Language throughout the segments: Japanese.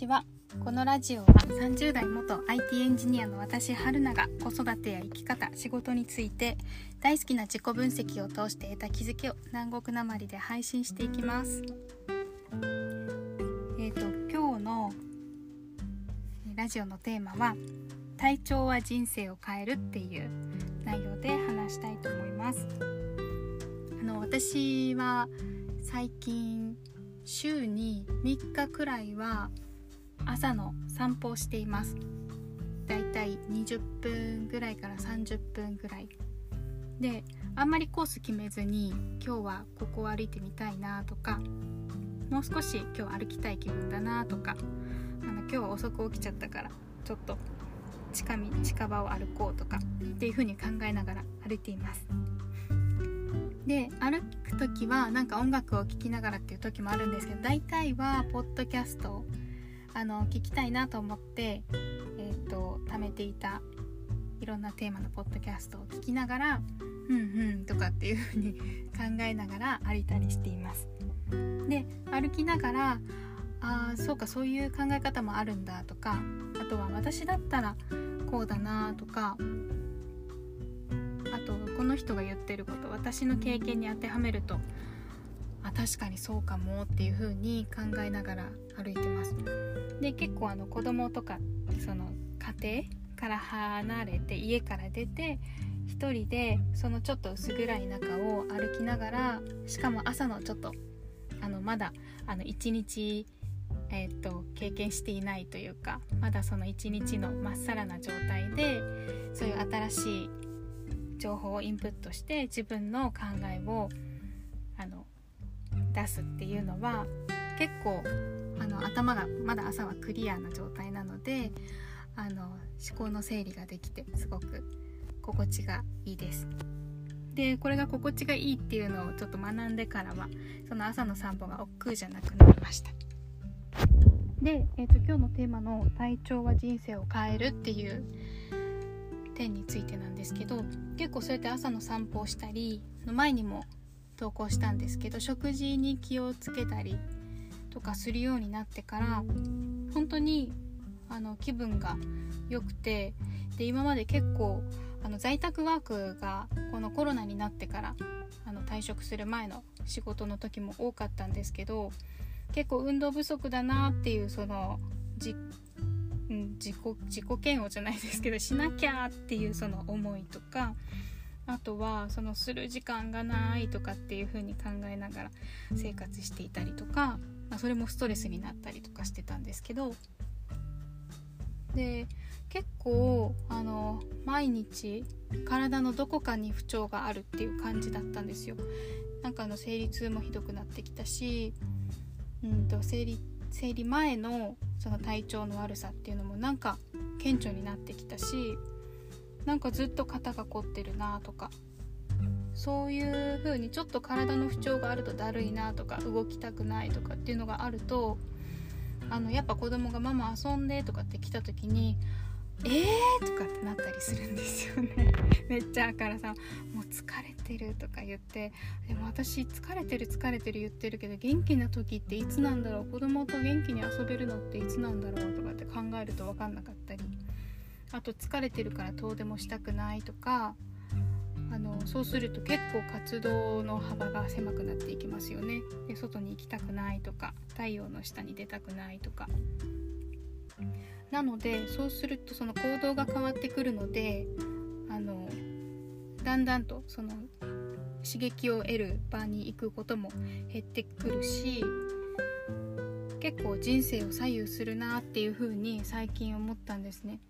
ちは。このラジオは30代元 IT エンジニアの私春菜が子育てや生き方仕事について大好きな自己分析を通して得た気づきを南国なまりで配信していきます。えっ、ー、と今日のラジオのテーマは体調は人生を変えるっていう内容で話したいと思います。あの私は最近週に3日くらいは朝の散歩をしています。だいたい20分ぐらいから30分ぐらい。であんまりコース決めずに今日はここを歩いてみたいなとかもう少し今日歩きたい気分だなとかあの今日は遅く起きちゃったからちょっと近道近場を歩こうとかっていう風に考えながら歩いています。で歩く時はなんか音楽を聴きながらっていう時もあるんですけど大体はポッドキャストをあの聞きたいなと思って、えーと、貯めていたいろんなテーマのポッドキャストを聞きながら「うんうん」とかっていう風に 考えながら歩いたりしています。で歩きながらあそうかそういう考え方もあるんだとかあとは私だったらこうだなとかあとこの人が言ってること私の経験に当てはめるとあ確かにそうかもっていう風に考えながら歩いてます。で結構あの子供とかその家庭から離れて家から出て1人でそのちょっと薄暗い中を歩きながらしかも朝のちょっとあのまだあの1日えーと、経験していないというかまだその一日のまっさらな状態でそういう新しい情報をインプットして自分の考えをあの出すっていうのは結構あの頭がまだ朝はクリアな状態なのであの思考の整理ができてすごく心地がいいです。でこれが心地がいいっていうのをちょっと学んでからはその朝の散歩が億劫じゃなくなりました。で、えーと、今日のテーマの「体調は人生を変える」っていう点についてなんですけど結構そうやって朝の散歩をしたりの前にも投稿したんですけど食事に気をつけたりとかするようになってから本当にあの気分が良くてで今まで結構あの在宅ワークがこのコロナになってからあの退職する前の仕事の時も多かったんですけど結構運動不足だなっていうそのじ、うん、自己自己嫌悪じゃないですけどしなきゃっていうその思いとかあとはそのする時間がないとかっていう風に考えながら生活していたりとか、まあ、それもストレスになったりとかしてたんですけどで結構あの毎日体のどこかに不調があるっていう感じだったんですよ。なんかあの生理痛もひどくなってきたしうんと生理生理前のその体調の悪さっていうのもなんか顕著になってきたしなんかずっと肩が凝ってるなとかそういう風にちょっと体の不調があるとだるいなとか動きたくないとかっていうのがあるとあのやっぱ子供が「ママ遊んで」とかって来た時に「えー!」とかってなったりするんですよね。めっちゃあからさ「もう疲れてる」とか言ってでも私疲れてる疲れてる言ってるけど元気な時っていつなんだろう？子供と元気に遊べるのっていつなんだろう？とかって考えると分かんなかったり。あと疲れてるから遠出もしたくないとかあのそうすると結構活動の幅が狭くなっていきますよね。で外に行きたくないとか太陽の下に出たくないとか。なのでそうするとその行動が変わってくるのであのだんだんとその刺激を得る場に行くことも減ってくるし結構人生を左右するなっていう風に最近思ったんですね。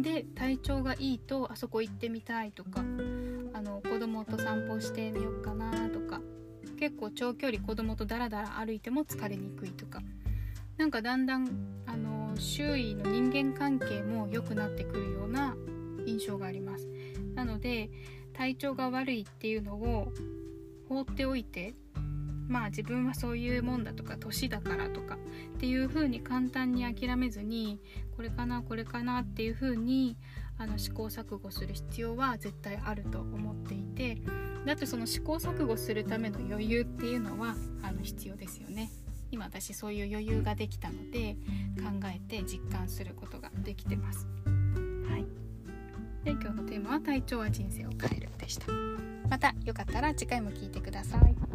で体調がいいとあそこ行ってみたいとかあの子供と散歩してみようかなとか結構長距離子供とダラダラ歩いても疲れにくいとかなんかだんだんあの周囲の人間関係も良くなってくるような印象があります。なので体調が悪いっていうのを放っておいてまあ自分はそういうもんだとか年だからとかっていう風に簡単に諦めずにこれかなこれかなっていう風にあの試行錯誤する必要は絶対あると思っていてだってその試行錯誤するための余裕っていうのはあの必要ですよね。今私そういう余裕ができたので考えて実感することができてます。はい、で今日のテーマは「体調は人生を変える」でした。またよかったら次回も聞いてください。